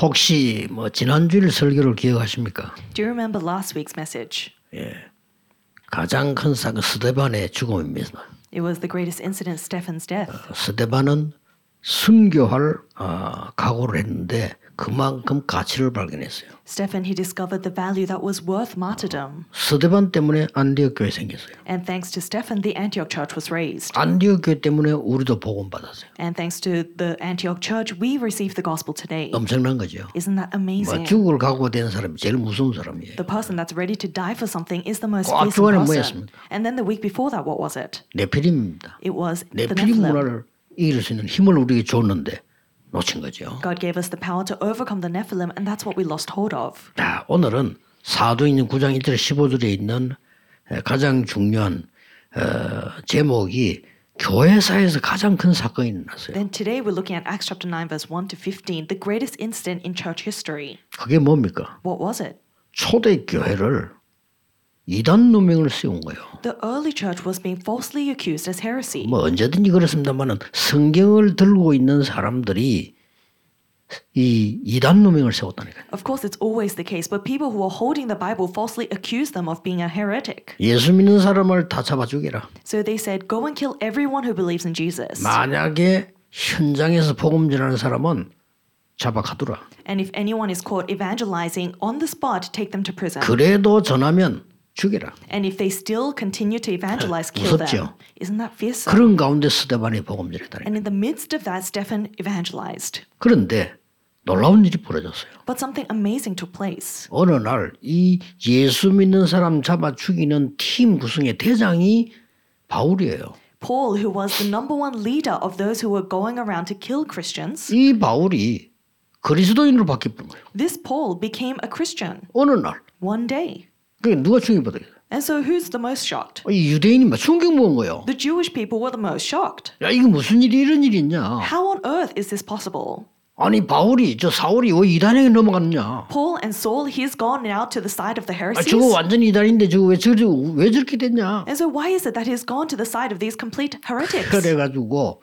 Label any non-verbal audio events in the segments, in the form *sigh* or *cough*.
혹시 뭐 지난주일 설교를 기억하십니까? Do you remember last week's message? 가장 큰 사건 스데반의 죽음입니다. It was the greatest incident, Stephen's death. 스데반은 순교할 어, 각오를 했는데 그만큼 가치를 발견했어요. Stephen, he discovered the value that was worth martyrdom. 스데반 때문에 안디옥 교회 생겼어요. And thanks to Stephen, the Antioch church was raised. 안디옥 교회 때문에 우리도 복음 받았어요. And thanks to the Antioch church, we received the gospel today. 엄청난 거죠. Isn't that 뭐 amazing? 죽을 각오된 사람이 제일 무서운 사람이에요. The person that's ready to die for something is the most 그 fearsome 앞주간에 person. 뭐였습니까? And then the week before that, what was it? 네피림입니다. It was the 네피림 Nephilim. 문화를 이길 수 있는 힘을 우리에게 줬는데 놓친 거죠. God gave us the power to overcome the Nephilim, and that's what we lost hold of. 자, 오늘은 사도행전 9장 1절 15절에 있는 에, 가장 중요한 어, 제목이 교회사에서 가장 큰 사건이 일어났어요. Then today we're looking at Acts chapter 9, verse 1 to 15, the greatest incident in church history. 그게 뭡니까? What was it? 초대 교회를 이단 누명을 씌운 거예요. The early church was being falsely accused as heresy. 뭐 언제든지 그렇습니다만은 성경을 들고 있는 사람들이 이 이단 누명을 세웠다니까요. Of course, it's always the case, but people who are holding the Bible falsely accuse them of being a heretic. 예수 믿는 사람을 다 잡아 죽이라. So they said, Go and kill everyone who believes in Jesus. 만약에 현장에서 복음 전하는 사람은 잡아 가두라. And if anyone is caught evangelizing on the spot, take them to prison. 그래도 전하면 죽여라. And if they still continue to evangelize, kill them. Isn't that fearsome? 그런 가운데 스데반이 복음 전했다니. And in the midst of that, Stephen evangelized. 그런데 놀라운 일이 벌어졌어요. But something amazing took place. 어느 날 이 예수 믿는 사람 잡아 죽이는 팀 구성의 대장이 바울이에요. Paul, who was the number one leader of those who were going around to kill Christians, 이 바울이 그리스도인으로 바뀌는 거예요. this Paul became a Christian 어느 날 one day. 그게 누가 충격받아요? And so who's the most shocked? 이 유대인이 막 충격 먹은 거예요. The Jewish people were the most shocked. 야 이게 무슨 일이 이런 일이 있냐? How on earth is this possible? 아니 바울이 저 사울이 왜 이단에게 넘어갔느냐? Paul and Saul, he's gone now to the side of the 아, heresies. 저거 완전히 이단인데 저거 왜 저저 왜 저렇게 됐냐? And so why is it that he's gone to the side of these complete heretics? 그래가지고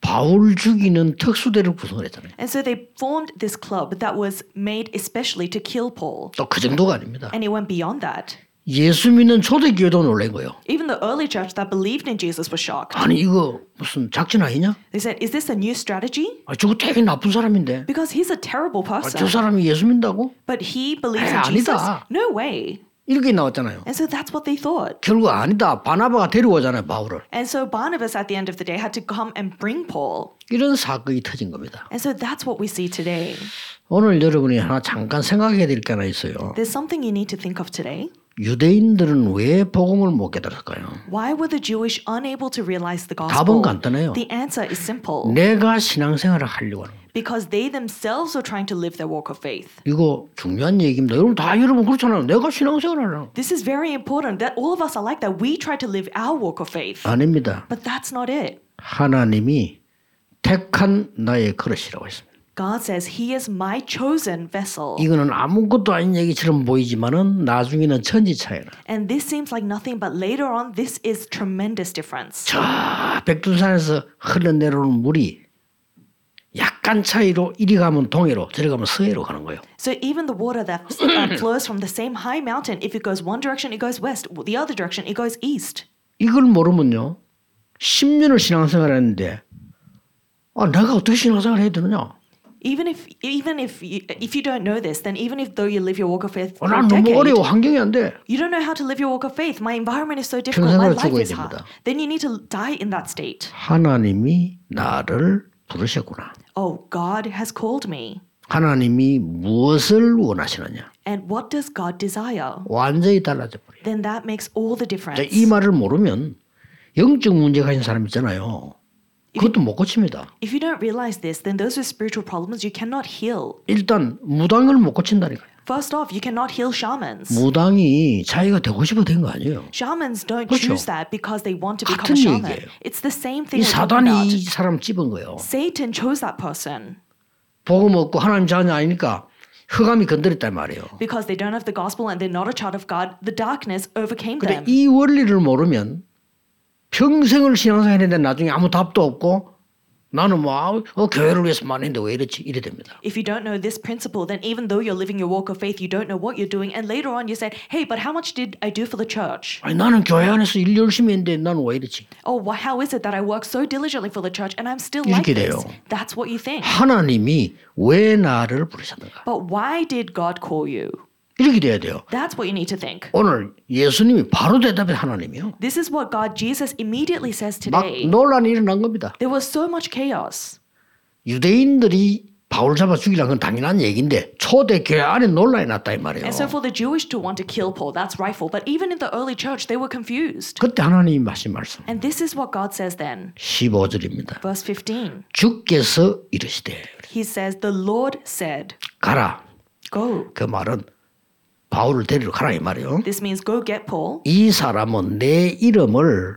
바울 죽이는 특수대를 구성을 했잖아요. And so they formed this club that was made especially to kill Paul. 또 그 정도가 아닙니다. And it went beyond that. 예수 믿는 초대교회도 놀란 거예요. Even the early church that believed in Jesus was shocked. 아니 이거 무슨 작전 아니냐? They said, Is this a new strategy? 아, 저거 되게 나쁜 사람인데. Because he's a terrible 아, person. 저 사람이 예수 믿는다고? But he believes 에이, in Jesus? 아니다. No way. 이렇게 나왔잖아요. And so that's what they thought. 결국 아니다. 바나바가 데려오잖아요. 바울을. And so Barnabas at the end of the day had to come and bring Paul. 이런 사건이 터진 겁니다. And so that's what we see today. 오늘 여러분이 하나 잠깐 생각해야 될 게 하나 있어요. There's something you need to think of today. 유대인들은 왜 복음을 못 깨달을까요? Why were the Jewish unable to realize the 답은 gospel? 간단해요. The answer is simple. 내가 신앙생활을 하려고 하는. Because they themselves were trying to live their walk of faith. 이거 중요한 얘기입니다. 여러분 다 여러분 그렇잖아요. 내가 신앙생활을. This is very important that all of us are like that. We try to live our walk of faith. 아닙니다. But that's not it. 하나님이 택한 나의 그릇이라고 했습니다. God says he is my chosen vessel. 이거는 아무것도 아닌 얘기처럼 보이지만은 나중에는 천지 차이나. And this seems like nothing, but later on, this is tremendous difference. 저 백두산에서 흘러내려오는 물이 약간 차이로 이리 가면 동해로 저리 가면 서해로 가는 거예요. So even the water that uh, flows from the same high mountain, if it goes one direction, it goes west. The other direction, it goes east. 이걸 모르면요. 10년을 신앙생활 했는데 아, 내가 어떻게 신앙생활 해야 되느냐? Even if even if you, if you don't know this, then even if though you live your walk of faith 아, for a 난 너무 decade, 어려워. 환경이 안 돼. you don't know how to live your walk of faith. My environment is so difficult. 평생을 My life 죽어야 is hard. 됩니다. Then you need to die in that state. 하나님이 나를 부르셨구나. Oh, God has called me. 하나님이 무엇을 원하시느냐? And what does God desire? 완전히 달라져 버려요. Then that makes all the 자, difference. 이 말을 모르면 영적 문제가 있는 사람 있잖아요. 그것도 못 고칩니다. If you don't realize this, then those with spiritual problems you cannot heal. 일단 무당을 못 고친다니까요. First off, you cannot heal shamans. 무당이 자기가 되고 싶어 된 거 아니에요. Shamans don't 그렇죠. choose that because they want to become 같은 a shaman. 얘기예요. It's the same 이 thing talking 사단이 이. 사람 찝은 거예요. Satan chose that person 복음 없고 하나님 자녀 아니니까 흑암이 건드렸단 말이에요. because they don't have the gospel and they're not a child of God. The darkness overcame 근데 them. 이 원리를 모르면 평생을 신앙생활 했는데 나중에 아무 답도 없고 나는 뭐 아, 어, 교회를 위해서만 했는데 왜 이랬지? 이래 됩니다. If you don't know this principle, then even though you're living your walk of faith, you don't know what you're doing. And later on, you said, hey, but how much did I do for the church? 아니 나는 교회 안에서 일 열심히 했는데 나는 왜 이랬지? Oh, wh- how is it that I work so diligently for the church and I'm still like this? 돼요. That's what you think. 하나님이 왜 나를 부르셨는가? But why did God call you? 이렇게 돼야 돼요. That's what you need to think. 오늘 예수님이 바로 대답해 하나님이요. This is what God Jesus immediately says 막 today. 논란이 일어난 겁니다. There was so much chaos. 유대인들이 바울 잡아 죽이려는 건 당연한 얘기인데 초대 교회 안에 논란이 났다 이 말이에요. And so for the Jewish to want to kill Paul, that's rightful. But even in the early church, they were confused. 그때 하나님이 하신 말씀 And this is what God says then. 15절입니다. Verse 15. 주께서 이르시되 He says, The Lord said, 가라. Go. 그 말은 바울을 데리러 가라 이 말이에요. This means go get Paul. 이 사람은 내 이름을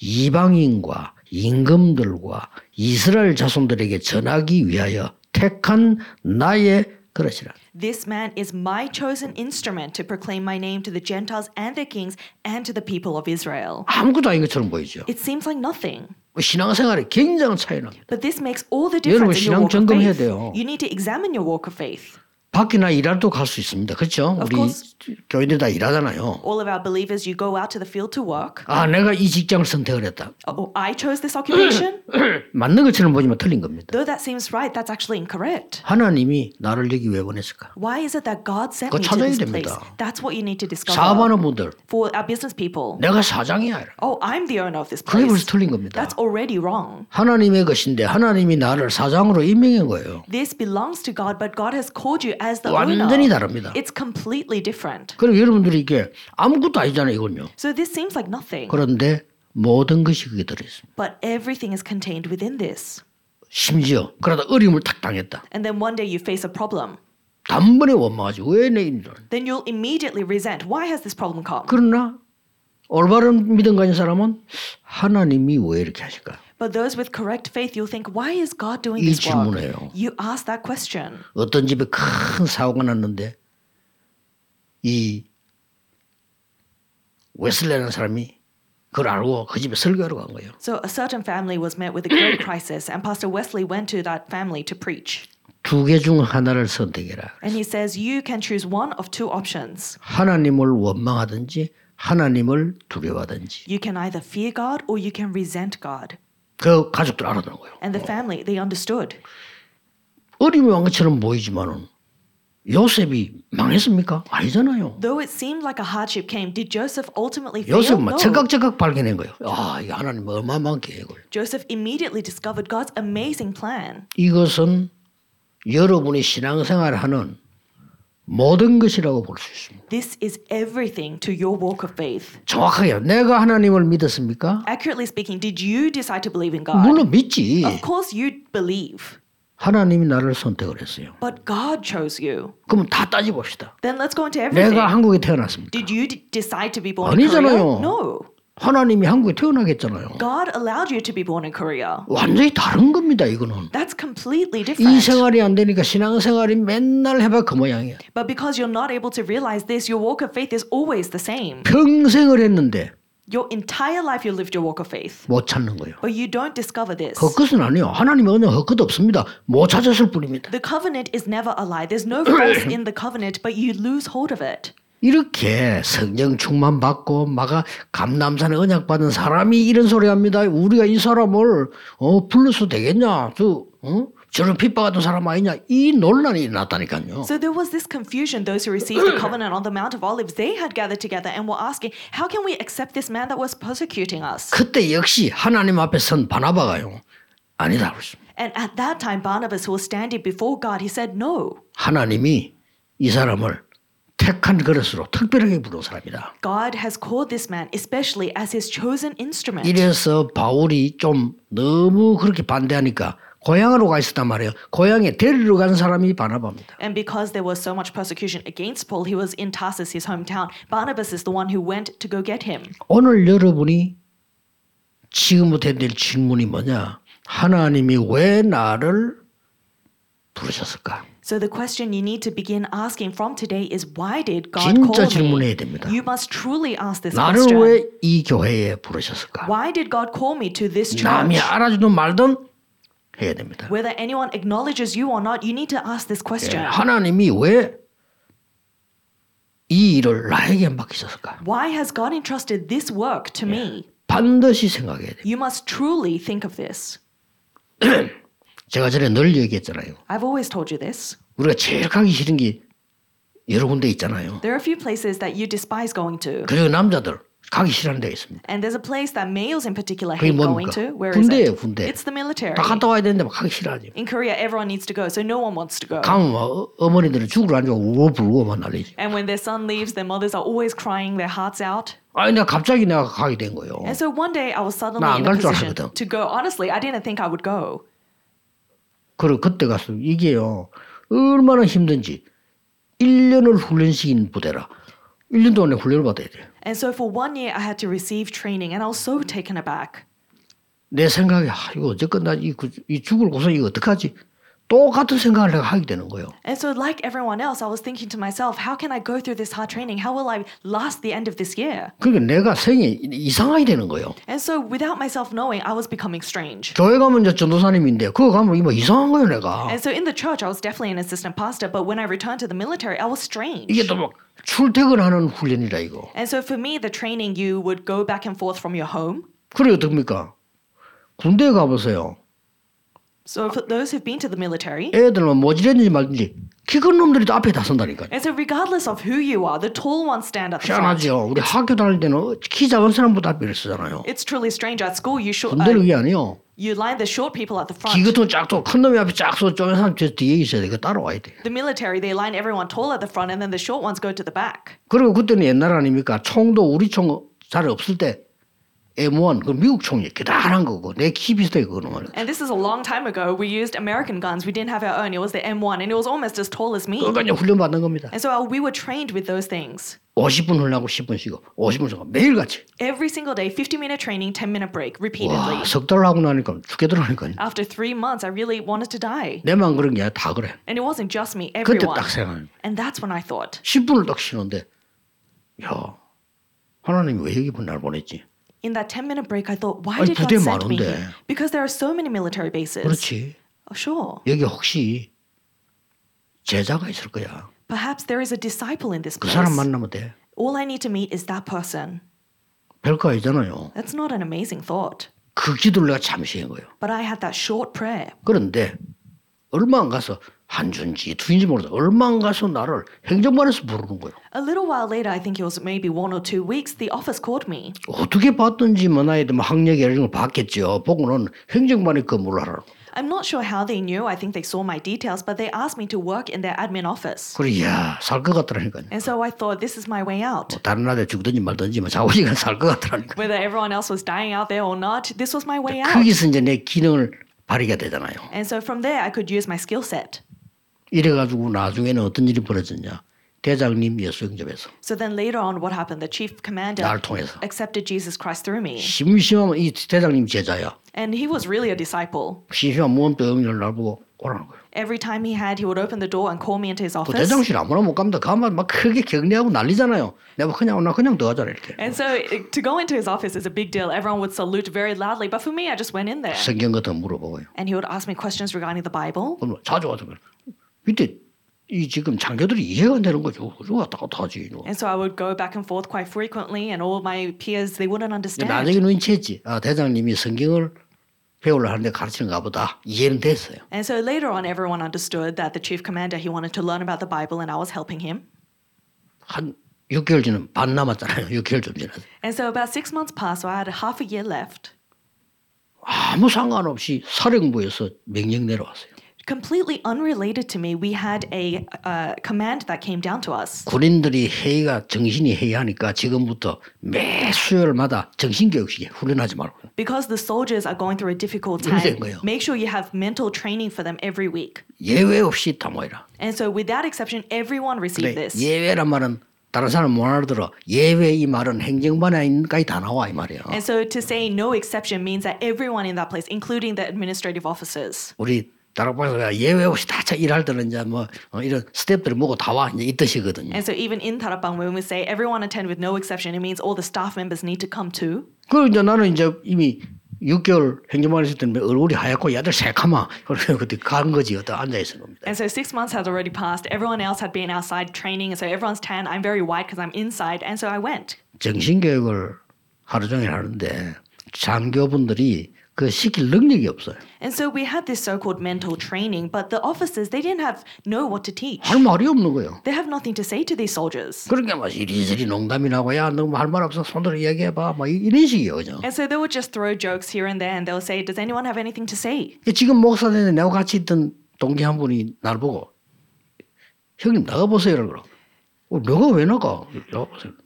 이방인과 임금들과 이스라엘 자손들에게 전하기 위하여 택한 나의 그릇이라. This man is my chosen instrument to proclaim my name to the Gentiles and their kings and to the people of Israel. 아무것도 아닌 것처럼 보이죠. It seems like nothing. 신앙생활에 굉장한 차이 납니다. But this makes all the 여러분, difference in your walk of 신앙 점검해야 faith. 돼요. You need to examine your walk of faith. 밖이나 일하러도 갈수 있습니다. 그렇죠? 우리. 교인들 다 일하잖아요. All of our believers, you go out to the field to work. 아, 내가 이 직장을 선택을 했다. Oh, I chose this occupation. 맞는 것처럼 보지만 틀린 겁니다. Though that seems right, that's actually incorrect. 하나님이 나를 여기 왜 보냈을까? Why is it that God sent me to this 됩니다. place? That's what you need to discover. 사업하는 분들, For our business people. 내가 사장이야. Oh, I'm the owner of this 그게 벌써 place. 틀린 겁니다. That's already wrong. 하나님의 것인데 하나님이 나를 사장으로 임명한 거예요. This belongs to God, but God has called you as the 완전히 owner. 다릅니다. It's completely different. 그럼 여러분들이 이게 아무것도 아니잖아요, 이건요. So this seems like nothing, 그런데 모든 것이 그게 들어 있습니다. but everything is contained within this. 심지어 그러다 어려움을 탁 당했다. And then one day you face a problem. 단번에 원망하지. 왜내 일을. Then you'll immediately resent. Why has this problem come? 그러나 올바른 믿음 가진 사람은 하나님이 왜 이렇게 하실까? But those with correct faith, you'll think, why is God doing 이 this work? 질문해요. You ask that question. 어떤 집에 큰 사고가 났는데 이 웨슬레라는 사람이 그걸 알고 그 집에 설교하러 간 거예요. So a certain family was met with a great *coughs* crisis, and Pastor Wesley went to that family to preach. 두 개 중 하나를 선택해라. And he says, You can choose one of two options. 하나님을 원망하든지 하나님을 두려워하든지. You can either fear God or you can resent God. 그 가족들 알아들어요. And the family, they understood. 어림이 왕 것처럼 보이지만은 요셉이 망했습니까? 아니잖아요. Though it seemed like a hardship came, did Joseph ultimately fail? 요셉은 막 No. 제각제각 발견한 거예요. 아, 이 하나님 어마어마한 계획을. Joseph immediately discovered God's amazing plan. 이것은 여러분이 신앙생활을 하는 모든 것이라고 볼 수 있습니다. This is everything to your walk of faith. 정확하게 내가 하나님을 믿었습니까? Accurately speaking, did you decide to believe in God? 물론 믿지. Of course you believe. 하나님이 나를 선택을 했어요. But God chose you. 그럼 다 따져 봅시다. Then let's go into everything. 내가 한국에 태어났습니다. Did you decide to be born in Korea? 아니잖아요. No. 하나님이 한국에 태어나겠잖아요. God allowed you to be born in Korea. 완전히 다른 겁니다. 이거는. That's completely 이 different. 생활이 안 되니까 신앙생활이 맨날 해봐 그 모양이야. But because you're not able to realize this, your walk of faith is always the same. 평생을 했는데 Your entire life you lived your walk of faith. 못 찾는 거예요. But you don't discover this. 헛것은 아니에요. 하나님의 언약 헛것 없습니다. 못 찾았을 뿐입니다. The covenant is never a lie. There's no false in the covenant, but you lose hold of it. 이렇게 성령 충만 받고 마가 감남산에 언약 받은 사람이 이런 소리 합니다. 우리가 이 사람을 어 불러서 되겠냐? 저 어? 저런 핍박 같은 사람 아니냐? 이 논란이 일어났다니까요. So there was this confusion. Those who received the covenant on the Mount of Olives, they had gathered together and were asking, How can we accept this man that was persecuting us? 그때 역시 하나님 앞에 선 바나바가요. 아니다 그랬습니다. And at that time, Barnabas, who was standing before God, he said, No. 하나님이 이 사람을 택한 그릇으로 특별하게 부른 사람이다. God has called this man, especially as his chosen instrument. 이래서 바울이 좀 너무 그렇게 반대하니까 고향으로 가 있었단 말이에요. 고향에 데리러 간 사람이 바나바입니다. And because there was so much persecution against Paul, he was in Tarsus, his hometown. Barnabas is the one who went to go get him. 오늘 여러분이 지금부터 될 질문이 뭐냐? 하나님이 왜 나를 부르셨을까? So the question you need to begin asking from today is why did God 진짜 call 질문해야 me? 됩니다. You must truly ask this 나를 question. 왜 이 교회에 부르셨을까? Why did God call me to this 남이 church? 알아주든 말든 해야 됩니다. Whether anyone acknowledges you or not, you need to ask this 예, question. 하나님이 왜 이 일을 나에게 맡기셨을까? Why has God entrusted this work to me? 반드시 생각해야 돼요. You must truly think of this. *clears throat* 제가 전에 늘 얘기했잖아요. I've always told you this. 우리가 제일 가기 싫은 게 여러 군데 있잖아요. There are a few places that you despise going to. 그리고 남자들 가기 싫어하는 데 있습니다. And there's a place that males in particular hate going to. Where is 군대예요, it? 군대. It's the military. 다 갔다 와야 되는데 막 가기 싫어하죠. In Korea, everyone needs to go, so no one wants to go. 가면 막 어- 어머니들은 죽으러 앉아 울고 불고만 난리지. And when their son leaves, their mothers are always crying their hearts out. 아니 내가 갑자기 내가 가게 된 거예요. And so one day I was suddenly in a position 알았거든. to go. Honestly, I didn't think I would go. 그리고 그때 가서 이게요 얼마나 힘든지 1년을 훈련시킨 부대라. 1년 동안에 훈련을 받아야 돼. And so for one year, I had to receive training, and I was so taken aback. 내 생각에 아, 이거 어쨌건 나이 이 죽을 고생 이거 어떡하지? 똑같은 생각을 내가 하게 되는 거예요. And so, like everyone else, I was thinking to myself, how can I go through this hard training? How will I last the end of this year? 그러니까 내가 생이 이상하게 되는 거예요. And so, without myself knowing, I was becoming strange. 교회 가면 이제 전도사님인데 그거 가면 이뭐 이상한 거예요 내가. And so, in the church, I was definitely an assistant pastor, but when I returned to the military, I was strange. 이게 또막 출퇴근하는 훈련이라 이거. And so, for me, the training, you would go back and forth from your home. 그래 어떻습니까? 군대 가보세요. So, for those who've been to the military, 애들만 모질했는지 말든지 키 큰 놈들이 또 앞에 다 선다니까. and so regardless of who you are, the tall ones stand at the front. 희한하죠. 우리 학교 다닐 때는 키 작은 사람보다 앞에 쓰잖아요. It's truly strange. At school, you should, uh, 그게 아니요. you line the short people at the 키 front. 같은 짝도 큰 놈이 앞에 짝서 쪼맨 사람 저 뒤에 있어야 돼. 그 따라와야 돼. The military, they line everyone tall at the front, and then the short 오nes go to the back. 그리고 그때는 옛날 아닙니까? 총도 우리 총 잘 없을 때 M1 그 미국 총이 기다란 거고 내 키 비슷해 그거는 말이야. And this is a long time ago. We used American guns. We didn't have our own. It was the M1, and it was almost as tall as me. 그러니까 이제 훈련 받는 겁니다. And so uh, we were trained with those things. 50분 훈련하고 10분 쉬고 50분 쉬고 매일같이. Every single day, 50 minute training, 10 minute break, repeatedly. 와, 석달 하고 나니까 죽겠더라니까. After three months, I really wanted to die. 내만 그런 게 아니라 다 그래. And it wasn't just me, 그때 everyone. 딱 생각해. And that's when I thought, 10분을 딱 쉬는데 야 하나님이 왜 여기 날 보냈지? in that 10 minute break, I thought, why 아니, did God 부대 send me 많은데. here? Because there are so many military bases. 그렇지. Oh, sure. 여기 혹시 제자가 있을 거야. Perhaps there is a disciple in this 그 place. 사람 만나면 돼. All I need to meet is that person. 별거 아니잖아요. That's not an amazing thought. 그 기도를 내가 잠시 한 거예요. But I had that short prayer. 그런데 얼마 안 가서 한 주인지 두 주인지 모르겠어. 얼마 안 가서 나를 행정반에서 부르는 거예요. A little while later, I think it was maybe one or two weeks, the office called me. 어떻게 봤든지 뭐 나에 대한 학력이 이런 걸 봤겠죠. 보고는 행정반에 근무를 하라고. I'm not sure how they knew. I think they saw my details, but they asked me to work in their admin office. 그래, 이야, 살것 같더라니까요. And so I thought, this is my way out. 뭐 다른 나라에 죽든지 말든지 뭐 자고지간 살것 같더라니까. Whether everyone else was dying out there or not, this was my way out. 거기서 이제 내 기능을 발휘가 되잖아요. And so from there, I could use my skill set. 이래 가지고 나중에는 어떤 일이 벌어졌냐. 대장님 예수 영접해서 So then later on, what happened? The chief commander 날 통해서 accepted Jesus Christ through me. 심심하면 이 대장님 제자야. And he was really a disciple. 심심하면 영접을 날 보고 오라는 거예요. Every time he had, he would open the door and call me into his 그 office. 대장실 아무나 못 갑니다. 가면 막 크게 격려하고 난리잖아요. 내가 그냥 나 그냥 들어가잖아 이렇게. And so it- to go into his office is a big deal. Everyone would salute very loudly. But for me, I just went in there. 성경 같은 거 물어보고요. And he would ask me questions regarding the Bible. 그럼 자주 와서 그래. 밑에 이 지금 장교들이 이해가 안 되는 거죠. 그거 왔다 갔다 하지. 너. And so I would go back and forth quite frequently, and all my peers, they wouldn't understand. 나중에 눈치했지. 아 대장님이 성경을 배우려 하는데 가르치는가 보다. 이해는 됐어요. And so later on, everyone understood that the chief commander, he wanted to learn about the Bible, and I was helping him. 한 6개월 전은 반 남았잖아요. 6개월 좀 지나서. And so about six months passed, so I had half a year left. 아무 상관없이 사령부에서 명령 내려왔어요. Completely unrelated to me, we had a uh, command that came down to us. 군인들이 회의가 정신이 회의하니까 지금부터 매 수요일마다 정신교육식 훈련하지 말고 Because the soldiers are going through a difficult 이렇게 된 time, 거예요. make sure you have mental training for them every week. 예외 없이 다 모이라. And so, without exception, everyone received 근데 this. 예외란 말은 다른 사람 못 알아들어. 예외 이 말은 행정반에까지 다 나와 이 말이야. And so, to say no exception means that everyone in that place, including the administrative officers, 우리 다락방에서 예외 없이 다 일할 때는 이제 뭐 어, 이런 스텝들을 뭐고 다 와 이제 이 뜻이거든요. And so even in Tarapang, when we say everyone attend with no exception, it means all the staff members need to come too. 그 이제 나는 이제 이미 6개월 행정만 있을 때는 얼굴이 하얗고 야들 새카마. 그래서 그때 간 거지. 어디 앉아 있은 겁니다. And so six months has already passed. Everyone else had been outside training, and so everyone's tan. I'm very white because I'm inside, and so I went. 정신 교육을 하루 종일 하는데 장교분들이 그 시킬 능력이 없어요. And so we had this so-called mental training, but the officers they didn't have know what to teach. 할 말이 없는 거예요. They have nothing to say to these soldiers. 그러니까 막 이리저리 농담이 나고 야너할말 없어 손들어 얘기해봐 막 이- 이런 식이에요 그죠 And so they would just throw jokes here and there, and they'll say, "Does anyone have anything to say?" 지금 목사님이 내가 같이 있던 동기 한 분이 나를 보고 형님 나가 보세요 이러더라고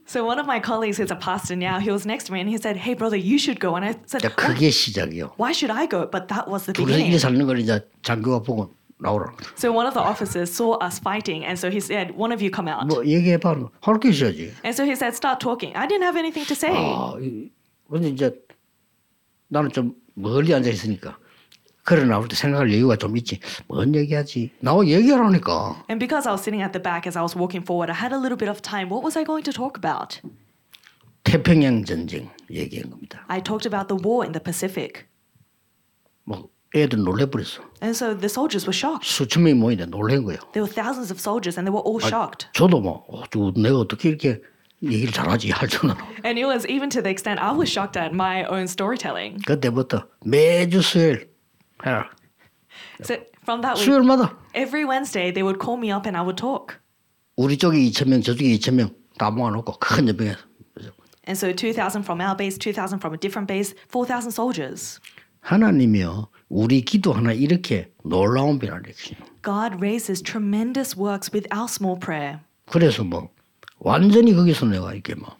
So one of my colleagues, who's a pastor now, he was next to me, and he said, "Hey, brother, you should go." And I said, 자, "Why, 그게 시작이요 why should I go?" But that was the 둘이서 일 beginning. 살는 걸 이제 장교가 보고 나오라는 거죠 So one of the officers saw us fighting, and so he said, "One of you come out." 뭐 얘기해봐 할 게 있어야지 And so he said, "Start talking." I didn't have anything to say. 아, 이- 근데 이제 나는 좀 멀리 앉아 있으니까 그래 나올 때 생각할 여유가 좀 있지 뭔 얘기하지 나와 얘기하라니까 And because I was sitting at the back as I was walking forward, I had a little bit of time. What was I going to talk about? 태평양 전쟁 얘기한 겁니다 I talked about the war in the Pacific. 뭐 애들 놀래버렸어 And so the soldiers were shocked. 수천 명이 모이는데 놀란 거예요. There were thousands of soldiers and they were all shocked. 저도 뭐 어, 저 내가 어떻게 이렇게 얘기를 잘하지 할 정도로 And it was even to the extent I was shocked at my own storytelling. 그때부터 매주 수요일 해라. So from that week, 수요일마다 every Wednesday they would call me up and I would talk. 우리 쪽에 2천 명 저쪽에 2천 명다 모아놓고 큰 연병에서 And so 2,000 from our base, 2,000 from a different base, 4,000 soldiers. 하나님이요 우리 기도 하나 이렇게 놀라운 변화를 일으키요 God raises tremendous works with our small prayer. 그래서 뭐 완전히 거기서 내가 이렇게 뭐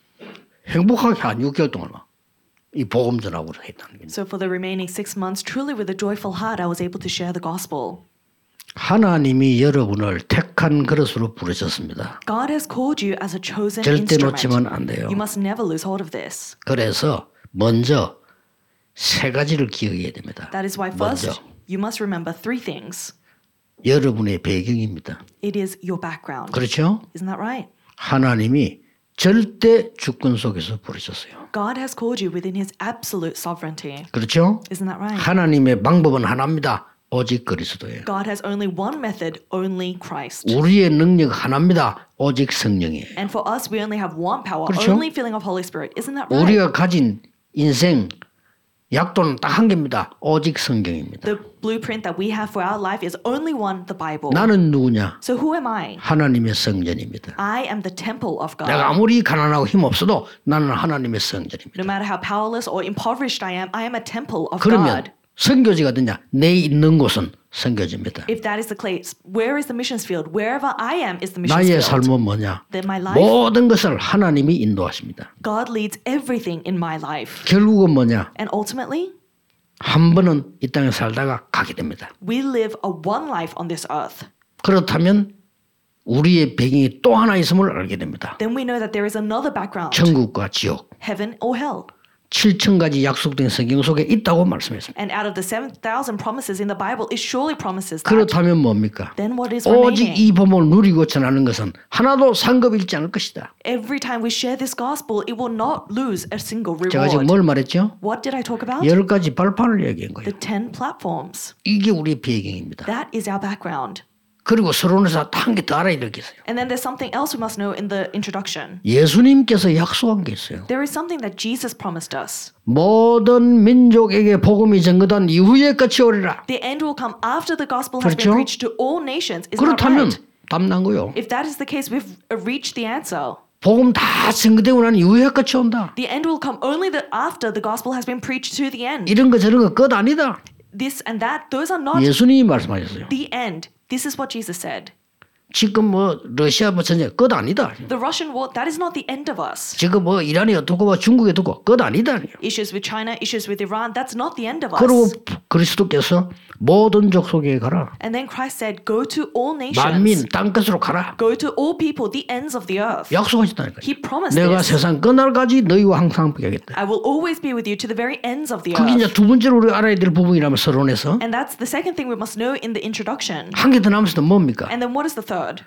행복하게 한 6개월 동안 막 이 복음 전하고 게 So for the remaining six months, truly with a joyful heart, I was able to share the gospel. 하나님이 여러분을 택한 그릇으로 부르셨습니다. God has called you as a chosen 절대. 놓치면 안 돼요. You must never lose hold of this. 그래서 먼저 세 가지를 기억해야 됩니다. That is why first 먼저 you must remember three things. 여러분의 배경입니다. It is your background. 그렇죠? Isn't that right? 하나님이 절대 주권 속에서 부르셨어요. God has called you within his absolute sovereignty. 그렇죠? Isn't that right? 하나님의 방법은 하나입니다. 오직 그리스도예요. God has only one method, only Christ. 우리의 능력 하나입니다. 오직 성령이에요. And for us, we only have one power, 그렇죠? only filling of Holy Spirit. Isn't that right? 우리가 가진 인생 약도는 딱 한 개입니다. 오직 성경입니다. The blueprint that we have for our life is only one, the Bible. 나는 누구냐? So who am I? 하나님의 성전입니다. I am the temple of God. 내가 아무리 가난하고 힘 없어도 나는 하나님의 성전입니다. No matter how powerless or impoverished I am, I am a temple of 그러면 God. 선교지가 되냐? 내 있는 곳은 선교지입니다. If that is the case, where is the missions field? Wherever I am is the missions 나의 field. 삶은 뭐냐? Then my life, 모든 것을 하나님이 인도하십니다. God leads everything in my life. 결국은 뭐냐? And ultimately, 한 번은 이 땅에 살다가 가게 됩니다. we live a one life on this earth. 그렇다면 우리의 배경이 또 하나 있음을 알게 됩니다. Then we know that there is another background, 천국과 지옥. heaven or hell. 7천 가지 약속된 성경 속에 있다고 말씀했습니다. And out of the 7,000 promises in the Bible, it surely promises that. 그렇다면 뭡니까? Then what is 오직? 이 법을 누리고 전하는 것은 하나도 상급 잃지 않을 것이다. Every time we share this gospel, it will not lose a single 제가 지금. 뭘 말했죠? What did I talk about? 열 가지 발판을 얘기한 거예요. The 10 platforms. 이게 우리 배경입니다. That is our background. 그리고 서론에서 한 개 더 알아야 될 게 있어요. And then there's something else we must know in the introduction. 예수님께서 약속한 게 있어요. There is something that Jesus promised us. 모든 민족에게 복음이 전거된 이후에 끝이 오리라. The end will come after the gospel has 그렇죠? been preached to all nations. Is that 그렇다면 right? 답난 거요. If that is the case, we've uh, reached the answer. 복음 다 전거되고 난 이후에 끝이 온다. The end will come only the, after the gospel has been preached to the end. 이런 거 저런 거끝 아니다. This and that, those are not 예수님이 말씀하셨어요. the end. This is what Jesus said. 지금 뭐 러시아 뭐 전쟁 끝 아니다. The Russian war, that is not the end of us. 지금 뭐 이란이 어떻고 뭐 중국이 어떻고 끝 아니다. Issues with China, issues with Iran, that's not the end of 그리고 us. 그리스도께서 모든 족속에 가라. And then Christ said, Go to all nations. 만민 땅 끝으로 가라. Go to all people, the ends of the earth. 약속하셨다니까요. He promised 내가 this. 세상 끝날까지 너희와 항상 함께하겠다. I will always be with you to the very ends of the 그게 이제 earth. 두 번째로 우리가 알아야 될 부분이라면 서론에서 And that's the second thing we must know in the introduction. 한 개 더 남았을 때 뭡니까? And then what is the third?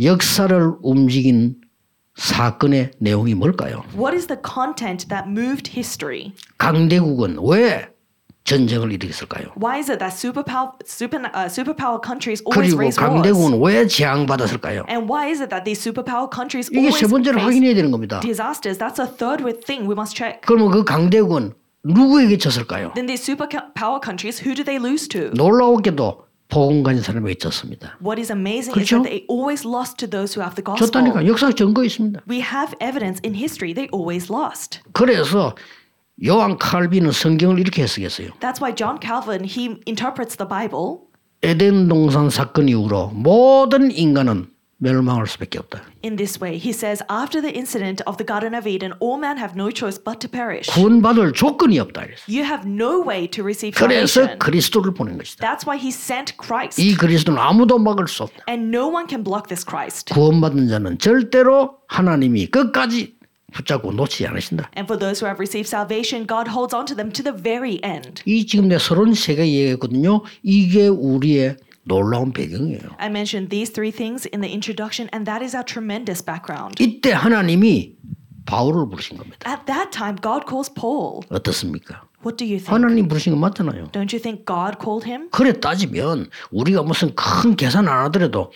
역사를 움직인 사건의 내용이 뭘까요? What is the content that moved history? 강대국은 왜 전쟁을 일으켰을까요? Why is it that superpower, super, uh, superpower countries always 그리고 raise wars? 강대국은 왜 재앙받았을까요? And why is it that these superpower countries 이게 always 세 번째로 face 확인해야 되는 겁니다. disasters? That's a third thing we must check. 그러면 그 강대국은 누구에게 졌을까요? Then these superpower countries, who do they lose to? 놀라웠게도 복음 가진 사람에게 졌습니다. What is amazing 그렇죠? is that they always lost to those who have the gospel. 졌다니까 역사 증거 있습니다. We have evidence in history they always lost. 그래서 요한 칼빈은 성경을 이렇게 해석했어요. That's why John Calvin he interprets the Bible 에덴 동산 사건 이후로 모든 인간은 멸망할 수밖에 없다. in this way. He says, after the incident of the Garden of Eden, all men have no choice but to perish. 구원받을 조건이 없다. 이랬어요. You have no way to receive 그래서 salvation. 그리스도를 보낸 것이다. That's why he sent Christ. 이 그리스도는 아무도 막을 수 없다. And no one can block this Christ. 구원받은 자는 절대로 하나님이 끝까지 붙잡고 놓치지 않으신다. And for those who have received salvation, God holds on to them to the very end. 이 지금 내 서론 세개 얘기했거든요. 이게 우리의 놀라운 배경이에요. I mentioned these three things in the introduction, and that is our tremendous background. 이때 하나님이 바울을 부르신 겁니다. At that time, God calls Paul. 어떻습니까? What do you think? 하나님 부르신 거 맞잖아요. Don't you think God called him? 그래 따지면 우리가 무슨 큰 계산 안 하더라도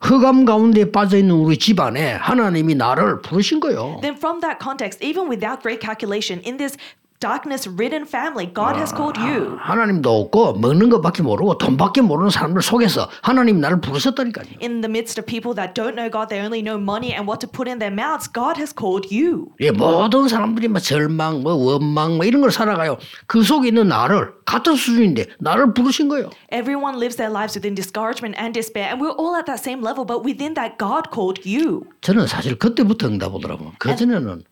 흑암 가운데 빠져 있는 우리 집안에 하나님이 나를 부르신 거요. Then, from that context, even without great calculation, in this darkness ridden family, God has called you. 하나님도 없고 먹는 것밖에 모르고 돈밖에 모르는 사람들 속에서 하나님 나를 부르셨다니까요. In the midst of people that don't know God, they only know money and what to put in their mouths, God has called you. 예, 모든 사람들이 막 절망, 뭐 원망, 뭐 이런 걸 살아가요. 그 속에 있는 나를 같은 수준인데 나를 부르신 거예요. Everyone lives their lives within discouragement and despair, and we're all at that same level, but within that, God called you. 저는 사실 그때부터 응답 오더라고. 그 전에는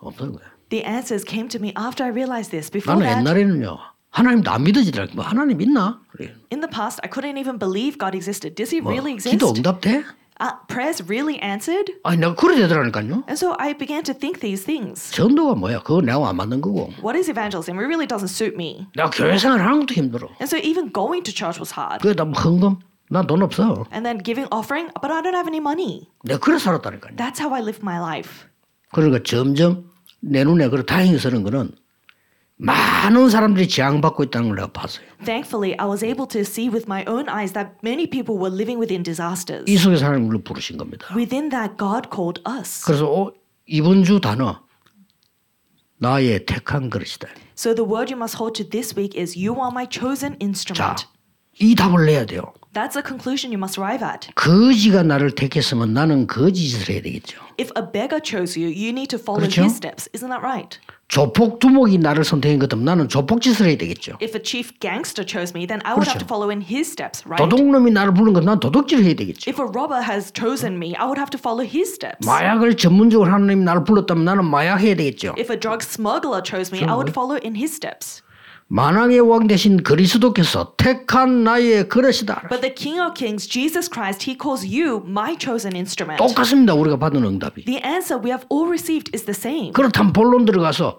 없던 거예요. The answers came to me after I realized this. Before 나는 that, 옛날에는요. 하나님도 안 믿어지더라고. 뭐 하나님 있나? in the past, I couldn't even believe God existed. Does He 뭐, really exist? 기도 응답돼? Uh, prayers really answered? 아니 내가 그래 되더라니까요. And so I began to think these things. 전도가 뭐야? 그거 내가 안 맞는 거고. What is evangelism? It really doesn't suit me. 내가 교회 생활 하는 것도 힘들어. And so even going to church was hard. 그게 다 헌금? 나 돈 없어. And then giving offering, but I don't have any money. 내가 그래 살았다니까요. That's how I lived my life. 그러니까 점점 내 눈에 그 다행스러운 거는 많은 사람들이 재앙받고 있다는 걸 내가 봤어요. Thankfully, I was able to see with my own eyes that many people were living within disasters. 이 속에서 하나님 우리를 부르신 겁니다. Within that, God called us. 그래서 어, 이번 주 단어 나의 택한 그릇이다. So the word you must hold to this week is You are my chosen 자, instrument. 이 답을 내야 돼요. That's a conclusion you must arrive at. 거지가 나를 택했으면 나는 거지 짓을 해야 되겠죠. If a beggar chose you, you need to follow 그렇죠? his steps. Isn't that right? 조폭 두목이 나를 선택한 것같면 나는 조폭 짓을 해야 되겠죠. If a chief gangster chose me, then I would have 그렇죠. to follow in his steps, right? 도둑놈이 나를 부른 것난 도둑질을 해야 되겠죠. If a robber has chosen me, I would have to follow his steps. 마약을 전문적으로 하나님이 나를 불렀다면 나는 마약 해야 되겠죠. If a drug smuggler chose me, I would follow in his steps. 만왕의 왕 대신 그리스도께서 택한 나의 그릇이다. But the King of Kings, Jesus Christ, he calls you my chosen instrument. 똑같습니다. 우리가 받은 응답이. The answer we have all received is the same. 그렇다면 본론 들어가서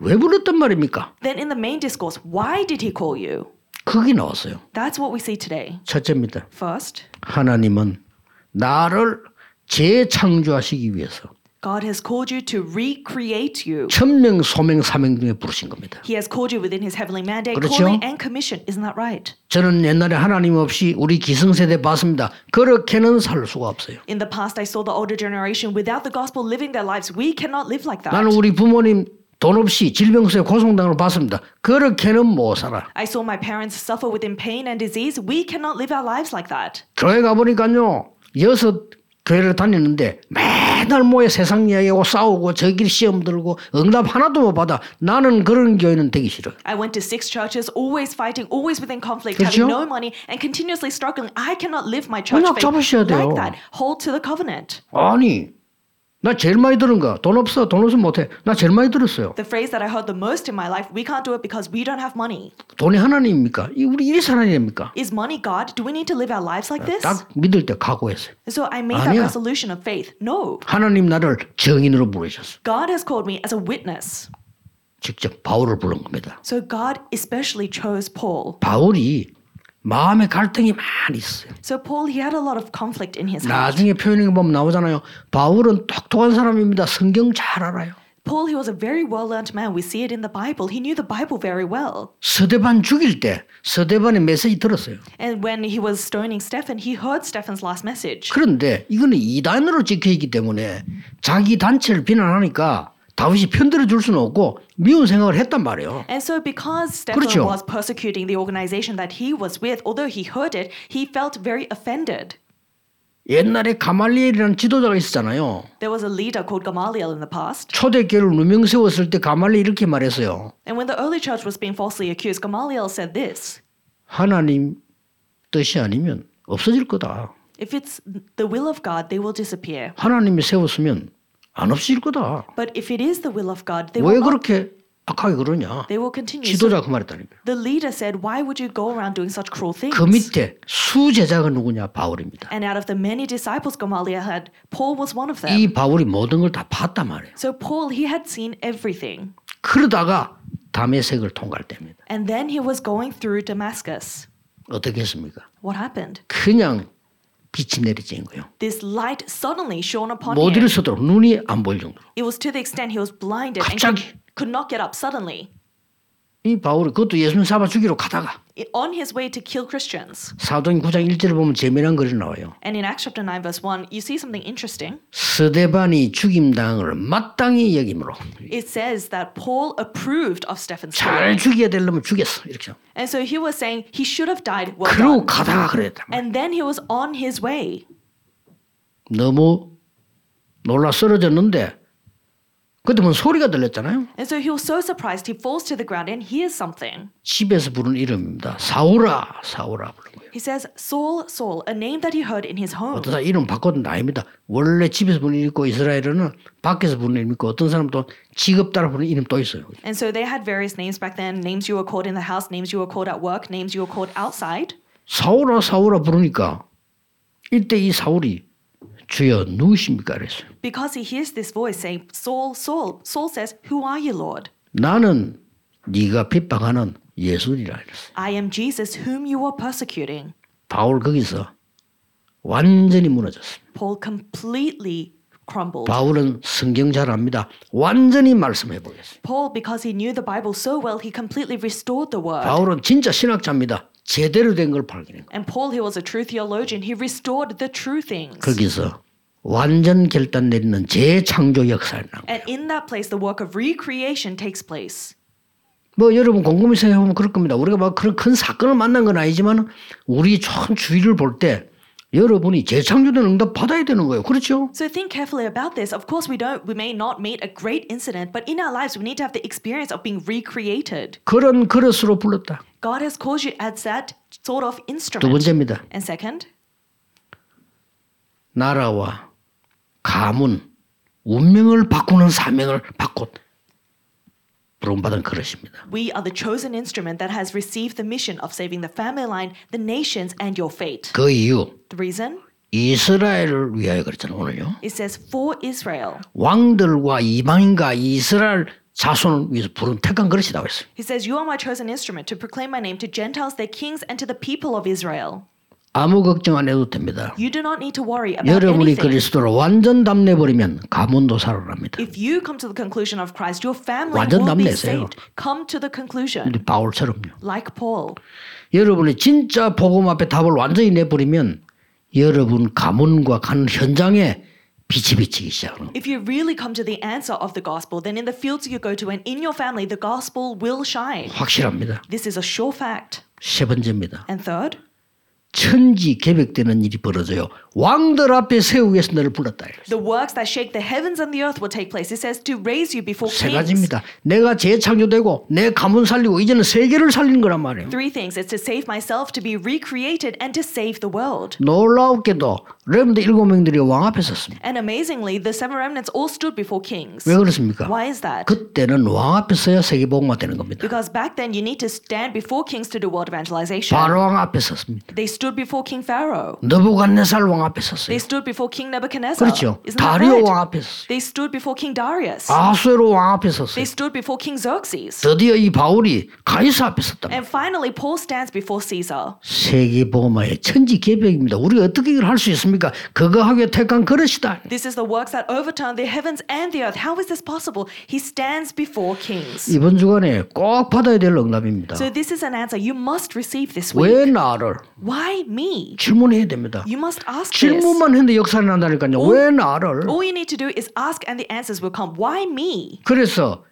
왜 불렀단 말입니까? Then in the main discourse, why did he call you? 거기 나왔어요. That's what we see today. 첫째입니다. First, 하나님은 나를 재창조하시기 위해서 God has called you to recreate you. 천명, 소명, 사명 중에 부르신 겁니다. He has called you within his heavenly mandate, 그렇죠? calling, and commission. Isn't that right? 저는 옛날에 하나님 없이 우리 기성세대 봤습니다. 그렇게는 살 수가 없어요. In the past, I saw the older generation without the gospel living their lives. We cannot live like that. 나는 우리 부모님 돈 없이 질병수에 고통당을 봤습니다. 그렇게는 못 살아. I saw my parents suffer within pain and disease. We cannot live our lives like that. 교회 가보니까요. 여섯 교회를 다니는데 맨날 모여 세상 이야기하고 싸우고 저끼리 시험 들고 응답 하나도 못 받아. 나는 그런 교회는 되기 싫어. I went to six churches, always fighting, always within conflict, 그렇죠? having no money, and continuously struggling. I cannot live my church faith 잡으셔야 돼요. like that. Hold to the covenant. 아니 나 제일 많이 들은 거 돈 없어 돈 없으면 못해. 나 제일 많이 들었어요. The phrase that I heard the most in my life, we can't do it because we don't have money. 돈이 하나님입니까? 이 우리 일이 하나님입니까? Is money God? Do we need to live our lives like this? 딱 믿을 때 각오했어요. So I made that 아니야. resolution of faith. No. 하나님 나를 정인으로 부르셨어. God has called me as a witness. 직접 바울을 부른 겁니다. So God especially chose Paul. 바울이 마음의 갈등이 많이 있어요. So Paul, he had a lot of conflict in his heart. 나중에 표현해 보면 나오잖아요. 바울은 똑똑한 사람입니다. 성경 잘 알아요. Paul, he was a very well-learned man. We see it in the Bible. He knew the Bible very well. 서대반 죽일 때 서대반의 메시지 들었어요. And when he was stoning Stephen, he heard Stephen's last message. 그런데 이거는 이단으로 찍혀 있기 때문에 자기 단체를 비난하니까 다윗이 편들어 줄 수는 없고 미운 생각을 했단 말이에요. And so, because Stephen 그렇죠. was persecuting the organization that he was with, although he heard it, he felt very offended. 옛날에 가말리엘이라는 지도자가 있었잖아요. There was a leader called Gamaliel in the past. 초대교회를 누명 세웠을 때 가말리 이렇게 말했어요. And when the early church was being falsely accused, Gamaliel said this 하나님 뜻이 아니면 없어질 거다. If it's the will of God, they will disappear. 하나님이 세웠으면 안 없어질 거다. But if it is the will of God, they 왜 will, not, 그렇게 악하게 그러냐? they will continue. 지도자 그 말했다니까. the leader said, Why would you go around doing such cruel things? 그 밑에 수제자가 누구냐? 바울입니다. And out of the many disciples Gamaliel had, Paul was one of them. 이 바울이 모든 걸 다 봤단 말이에요. So Paul, he had seen everything. 그러다가 다메섹을 통과할 때입니다. And then he was going through Damascus. 어떻게 했습니까? What happened? 그냥 빛이 내리쬐는 거예요. This light suddenly shone upon 못 him. 일어서도록 눈이 안 보일 정도로. It was to the extent he was blinded and 갑자기. could, could not get up suddenly. 이 바울이 그것도 예수님 잡아 죽이러 가다가 On his way to kill Christians. 사도행 9장 1절을 보면 재미난 글이 나와요. And in Acts chapter 9, verse 1, you see something interesting. 스데반이 죽임당을 마땅히 여김으로 It says that Paul approved of Stephen's 잘 killing. 죽여야 되려면 죽였어 이렇게. And so he was saying he should have died well 그러고 done. 가다가 말이야. And then he was on his way. 너무 놀라 쓰러졌는데 그때 보면 소리가 들렸잖아요. And so he was so surprised, he falls to the ground and hears something. 집에서 부른 이름입니다. 사울아, 사울아 부른 거예요. He says, Saul, Saul, a name that he heard in his home. 어떤 사람 이름 바꿨는데 아닙니다. 원래 집에서 부르는 이름 있고 이스라엘에는 밖에서 부르는 이름 있고 어떤 사람은 또 직업 따라 부르는 이름 또 있어요. And so they had various names back then names you were called in the house, names you were called at work, names you were called outside. 사울아, 사울아 부르니까 이때 이 사울이 주여 누구십니까? 그랬어요. Because he hears this voice saying, Saul, Saul. Saul says, Who are you, Lord? 나는 네가 핍박하는 예수니라 그랬어요. I am Jesus, whom you are persecuting. 바울 거기서 완전히 무너졌어요. Paul completely crumbled. 바울은 성경 잘 압니다. 완전히 말씀해 보겠어요. Paul, because he knew the Bible so well, he completely restored the word. 바울은 진짜 신학자입니다. 제대로 된 걸 발견해요. And Paul, he was a true theologian. He restored the true things. 거기서 완전 결단 내리는 재창조 난 거예요. And in that place, the work of recreation takes place. 뭐 여러분 곰곰이 생각해보면 그럴 겁니다. 우리가 막 그런 큰 사건을 만난 건 아니지만 우리 전 주위를 볼 때 여러분이 재창조된 응답 받아야 되는 거예요. 그렇죠? So think carefully about this. Of course, we don't, we may not meet a great incident, but in our lives, we need to have the experience of being recreated. 그런 그릇으로 불렀다. God has called you as that sort of 두 instrument. 번째입니다. And second, 나라와 가문, 운명을 바꾸는 사명을 받고 부름받은 그릇입니다. we are the chosen instrument that has received the mission of saving the family line, the nations, and your fate. 그 이유 The reason? 이스라엘을 위하여 그랬잖아요. 오늘요. It says, for Israel. 왕들과 이방인과 이스라엘 자손을 위해서 부른 택한 그릇이라고 했어요. He says, You are my chosen instrument to proclaim my name to Gentiles, their kings, and to the people of Israel. 아무 걱정 안 해도 됩니다. You do not need to worry about 여러분이 anything. 그리스도로 완전 담내버리면 가문도 살아납니다. If you come to the conclusion of Christ, your family 완전 will be 남내세요. saved. Come to the conclusion, 근데 바울처럼요. like Paul. 여러분이 진짜 복음 앞에 답을 완전히 내버리면 여러분 가문과 가는 현장에 빛이 비치기 시작하는 거예요. If you really come to the answer of the gospel, then in the fields you go to and in your family, the gospel will shine. 확실합니다. This is a sure fact. 세 번째입니다. And third, 천지 개벽되는 일이 벌어져요. 왕들 앞에 세우기 위해서 너를 불렀다. the works that shake the heavens and the earth will take place. It says to raise you before 세 kings. 가지입니다. 내가 재창조되고 내 가문 살리고 이제는 세계를 살리는 거란 말이에요. Three things. It's to save myself, to be recreated, and to save the world. 놀라웠게도 레몬드 일곱 명들이 왕 앞에 섰습니다. And amazingly, the seven remnants all stood before kings. 왜 그렇습니까? Why is that? 그때는 왕 앞에 서야 세계 복음화 되는 겁니다. Because back then you need to stand before kings to do world evangelization. 바로 왕 앞에 섰습니다. They stood before King Pharaoh. 너부갓네살 왕 앞에 섰어요. They stood before King Nebuchadnezzar. 그렇죠. 다리오? 왕 앞에 섰어요. They stood before King Darius. 아수에로 왕 앞에 섰어요. They stood before King Xerxes. 드디어 이 바울이 가이사 앞에 섰다. And finally, Paul stands before Caesar. 세계 복음화의 천지 개벽입니다. 우리가 어떻게 이걸 할 수 있습니까? 그거 하기에 택한 그릇이다. This is the works that overturn the heavens and the earth. How is this possible? He stands before kings. 이번 주간에 꼭 받아야 될 응답입니다. So this is an answer you must receive this week. 왜 나를 Why me? 질문해야 됩니다. You must ask this. 질문만 했는데 역사를 난다니까요. 왜 나를? All you need to do is ask and the answers will come. Why me? 그래서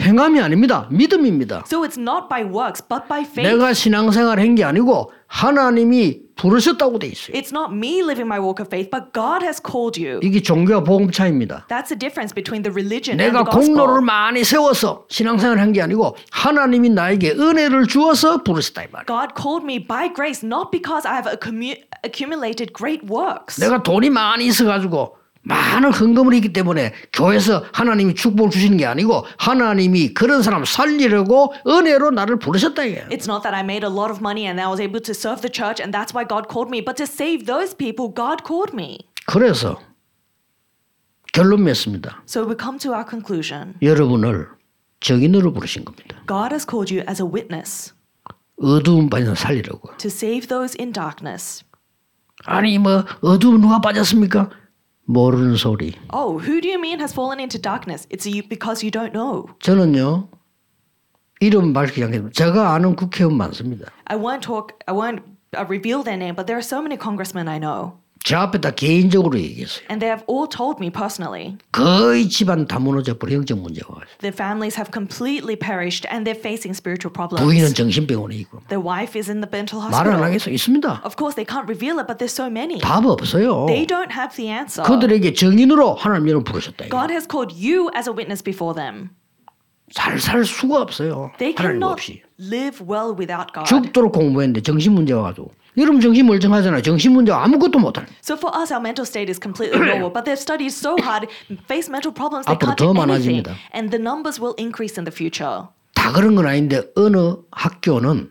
행함이 아닙니다. 믿음입니다. So it's not by works, but by faith. 내가 신앙생활 한게 아니고 하나님이 부르셨다고 돼 있어요. It's not me living my walk of faith, but God has called you. 이게 종교와 복음 차이입니다. That's the difference between the religion and 내가 the gospel. 공로를 많이 세워서 신앙생활 한게 아니고 하나님이 나에게 은혜를 주어서 부르셨다 이 말이에요. God called me by grace, not because I have accumu- accumulated great works. 내가 돈이 많이 있어 가지고 많은 헌금을 했기 때문에 교회에서 하나님이 축복을 주시는 게 아니고 하나님이 그런 사람 살리려고 은혜로 나를 부르셨다 이게요. It's not that I made a lot of money and I was able to serve the church and that's why God called me, but to save those people, God called me. 그래서 결론 맺습니다. So we come to our conclusion. 여러분을 정인으로 부르신 겁니다. God has called you as a witness 어두운 반에서 살리려고. to save those in darkness. 아니 뭐 어두운 누가 빠졌습니까? 모르는 소리. Oh, who do you mean has fallen into darkness? It's you because you don't know. 저는요 이름 밝히지 않겠습니다. 제가 아는 국회의원 많습니다. I won't talk, I won't uh, reveal their name, but there are so many congressmen I know. 제 앞에 다 개인적으로 얘기했어요. And they have all told me personally. 거의 집안 다 무너져 버려 영적 문제가. Their families have completely perished and they're facing spiritual problems. 부인은 정신병원에 있고 Their wife is in the mental 말안 hospital. 하겠어 있습니다. Of course, they can't reveal it, but there's so many. 답 없어요. They don't have the answer. 그들에게 정인으로 하나님 여러분 부르셨다. God has called you as a witness before them. 살살 수가 없어요. They 하나님 cannot 없이. live well without God. 죽도록 공부했는데 정신 문제 와가지고 여러분 정신 멀쩡하잖아요. 정신 문제 아무것도 못하네. So for us, our mental state is completely normal, but they've studied so hard, face mental problems, they can't 더 do anything. And the numbers will increase in the future. 다 그런 건 아닌데 어느 학교는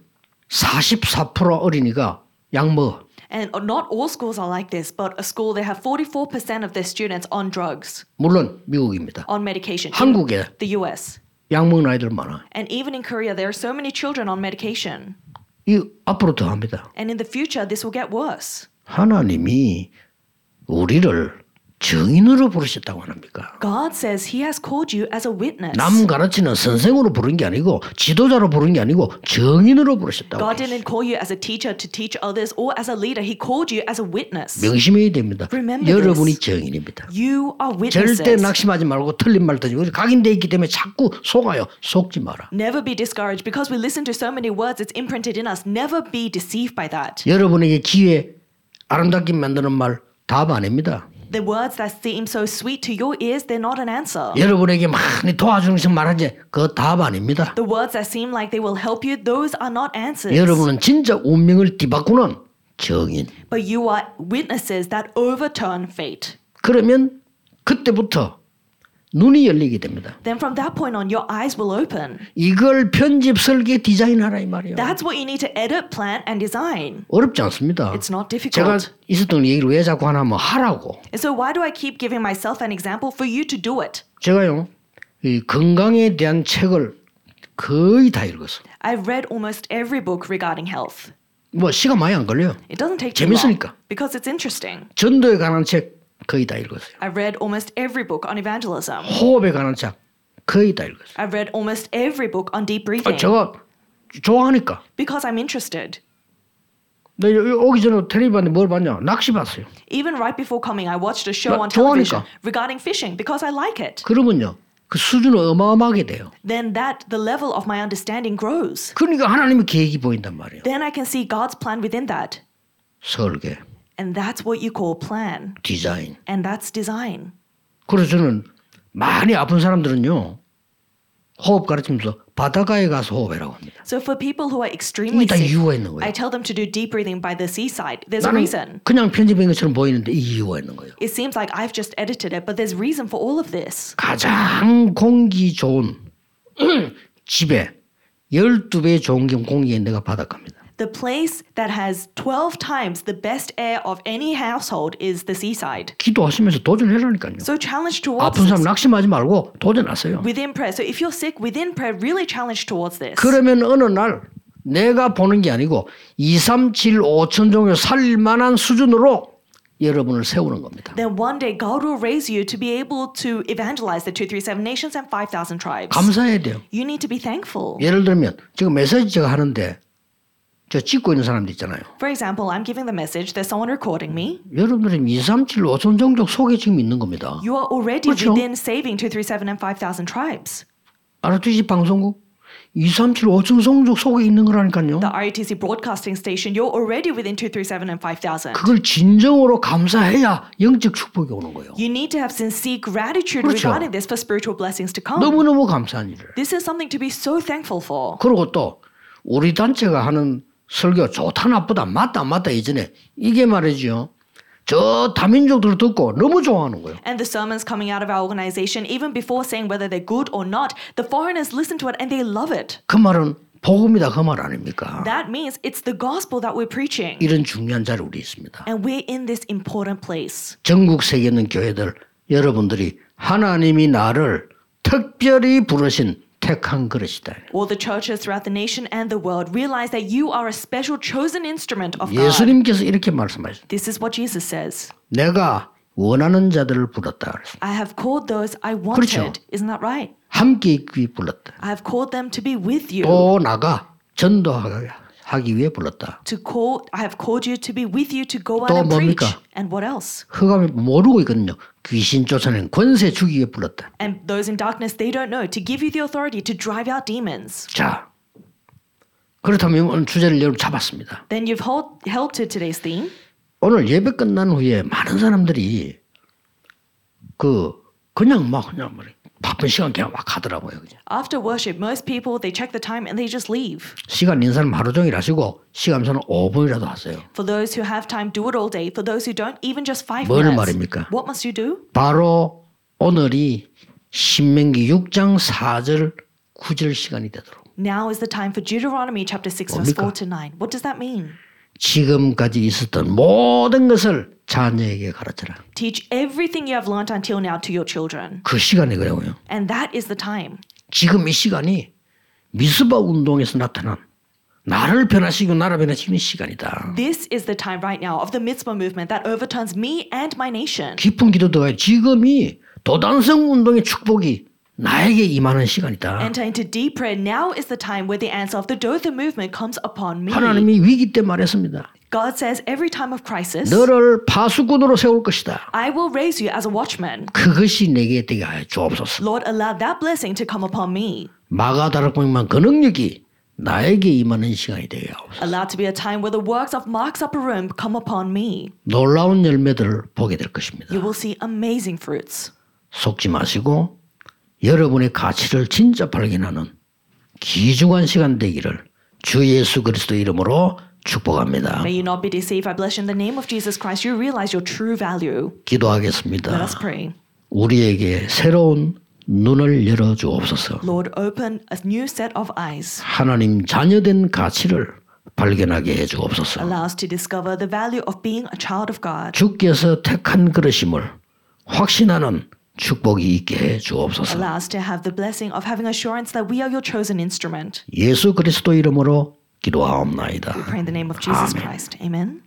44% 어린이가 약 먹어. And not all schools are like this, but a school they have 44% of their students on drugs, 물론 미국입니다. on medication. 한국에 the US. 약 먹는 아이들 많아. And even in Korea, there are so many children on medication. 이 앞으로 더 합니다. And in the future, this will get worse. 하나님이 우리를 정인으로 부르셨다고 합니까? God says He has called you as a witness. 남 가르치는 선생으로 부른 게 아니고 지도자로 부른 게 아니고 정인으로 부르셨다고. God didn't call you as a teacher to teach others or as a leader. He called you as a witness. 명심해야 됩니다. Remember 여러분이 this. 정인입니다. You are 절대 witnesses. 낙심하지 말고 틀린 말 듣지. 각인돼 있기 때문에 자꾸 속아요. 속지 마라. Never be discouraged because we listen to so many words, it's imprinted in us. Never be deceived by that. 여러분에게 기회 아름답게 만드는 말 답 아닙니다. The words that seem so sweet to your ears, they're not an answer. 여러분에게 많이 도와주는 식 말하지 그거 답 아닙니다. The words that seem like they will help you, those are not answers. 여러분은 진짜 운명을 뒤바꾸는 정인. But you are witnesses that overturn fate. 그러면 그때부터 눈이 열리게 됩니다. Then from that point on, your eyes will open. 이걸 편집, 설계, 디자인하라 이 말이에요. That's what you need to edit, plan, and design. 어렵지 않습니다. It's not 제가 difficult. 있었던 얘기를 왜 자꾸 하나 하면 하라고. And so why do I keep giving myself an example for you to do it? 제가요 이 건강에 대한 책을 거의 다 읽었어요. I've read almost every book regarding health. 뭐 시간 많이 안 걸려요. It doesn't take too long 재밌으니까. because it's interesting. 전도에 관한 책 거의 다 읽었어요. I've read almost every book on evangelism. 호흡에 관한 책 거의 다 읽었어요. I've read almost every book on deep 아, breathing 제가 좋아하니까. because I'm interested. 나 여기 오기 전에 텔레비 봤는데 뭘 봤냐? 낚시 봤어요. Even right before coming, I watched a show 나 on television 좋아하니까. regarding fishing because I like it. 그러면요. 그 수준은 어마어마하게 돼요. Then that the level of my understanding grows. 그러니까 하나님의 계획이 보인단 말이에요. Then I can see God's plan within that. 설계, And that's what you call plan. 디자인. And that's design. 그래서 저는 많이 아픈 사람들은요. 호흡 가르치면서 바닷가에 가서 호흡해라고 합니다. So for people who are extremely sick, 이유가 있는 I 거예요. tell them to do deep breathing by the seaside. There's a reason. 그냥 편집한 것처럼 보이는데 이 이유가 있는 거예요. It seems like I've just edited it, but there's reason for all of this. 가장 공기 좋은 집에 12배 좋은 게 공기가 내가 바닷가입니다. The place that has 12 times the best air of any household is the seaside. 기도하시면서 도전해라니까요. So challenge towards 아픈 사람 this 낙심하지 말고 도전하세요. within prayer. So if you're sick within prayer, really challenge towards this. 그러면 어느 날 내가 보는 게 아니고 2, 3, 7, 5천 종을 살릴 만한 수준으로 여러분을 세우는 겁니다. Then one day God will raise you to be able to evangelize the 237 nations and 5,000 tribes. 감사해야 돼요. You need to be thankful. 예를 들면 지금 메시지 제가 하는데 저 찍고 있는 사람도 있잖아요. For example, I'm giving the message, there's someone recording me. 여러분들은 2, 3, 7, 5천 종족 속에 지금 있는 겁니다. You are already 그렇죠. within saving 237 and 5,000 tribes. RTC 방송국 2, 3, 7, 5천 종족 속에 있는 거라니까요. The RETC broadcasting station, you're already within 237 and 5,000. 그걸 진정으로 감사해야 영적 축복이 오는 거예요. You need to have sincere gratitude 그렇죠. regarding this for spiritual blessings to come. 너무너무 감사한 일을. This is something to be so thankful for. 그리고 또 우리 단체가 하는 설교 좋다 나쁘다 맞다 안 맞다 이전에 이게 말이죠. 저 다민족들 듣고 너무 좋아하는 거예요. And the sermons coming out of our organization, even before saying whether they're good or not, the foreigners listen to it and they love it. 그 말은 복음이다 그 말 아닙니까? That means it's the gospel that we're preaching. 이런 중요한 자리 우리 있습니다. And we're in this important place. 전국 세계에 있는 교회들 여러분들이 하나님이 나를 특별히 부르신 택한 그릇이다. All the churches throughout the nation and the world realize that you are a special chosen instrument of God. 예수님께서 이렇게 말씀하셨어요. This is what Jesus says. 내가 원하는 자들을 불렀다. 그랬어요. I have called those I 그렇죠. wanted. Isn't that right? 함께 있기 위해 불렀다. I have called them to be with you. 또 나가 전도하 기 위해 불렀다. To call, I have called you to be with you to go out 또 and preach. 뭡니까? And what else? 흑암이 모르고 있거든요. 귀신 쫓아낸 권세 주기 위해 불렀다. And those in darkness, they don't know. To give you the authority to drive out demons. 자, 그렇다면 오늘 주제를 여러분 잡았습니다. Then you've held, held to today's theme. 오늘 예배 끝난 후에 많은 사람들이 그 그냥 막 그냥 뭐 바쁜 시간 그냥 막 가더라고요. 그냥. After worship, most people, they check the time and they just leave. 시간 있는 사람 하루 종일 하시고 시간 없는 사람 5분이라도 하세요. For those who have time, do it all day. For those who don't, even just five 뭘 minutes. 말입니까? What must you do? 바로 오늘이 신명기 6장 4절 9절 시간이 되도록 Now is the time for Deuteronomy chapter 6, verse 뭡니까? 4 to 9. What does that mean? 지금까지 있었던 모든 것을 자녀에게 가르쳐라. Teach everything you have learnt until now to your children. 그 시간이 그래요. And that is the time. 지금 이 시간이 미스바 운동에서 나타난 나를 변화시키고 나를 변화시키는 시간이다. This is the time right now of the mitzvah movement that overturns me and my nation. 깊은 기도도가 지금이 도단성 운동의 축복이 나에게 임하는 시간이다. Enter into deep prayer. Now is the time where the answer of the Dothan movement comes upon me. 하나님이 위기 때 말했습니다. God says, every time of crisis, 너를 파수꾼으로 세울 것이다. I will raise you as a watchman. 그것이 내게 되게 하여 주옵소서. Lord, allow that blessing to come upon me. 마가다락방만 그 능력이 나에게 임하는 시간이 되게 하옵소서. Allow to be a time where the works of Mark's upper room come upon me. 놀라운 열매들을 보게 될 것입니다. You will see amazing fruits. 속지 마시고 여러분의 가치를 진짜 발견하는 귀중한 시간 되기를 주 예수 그리스도 이름으로 축복합니다. May you not be deceived. I bless you in the name of Jesus Christ. You realize your true value. Let 기도하겠습니다. us pray. 우리에게 새로운 눈을 열어 주옵소서. Lord, open a new set of eyes. 하나님 자녀된 가치를 발견하게 해 주옵소서. Allow us to discover the value of being a child of God. 주께서 택한 그릇임을 확신하는 축복이 있게 해 주옵소서. Allow us to have the blessing of having assurance that we are your chosen instrument. 예수 그리스도 이름으로 기도하옵나이다. We pray in the name of Jesus Amen. Christ. Amen.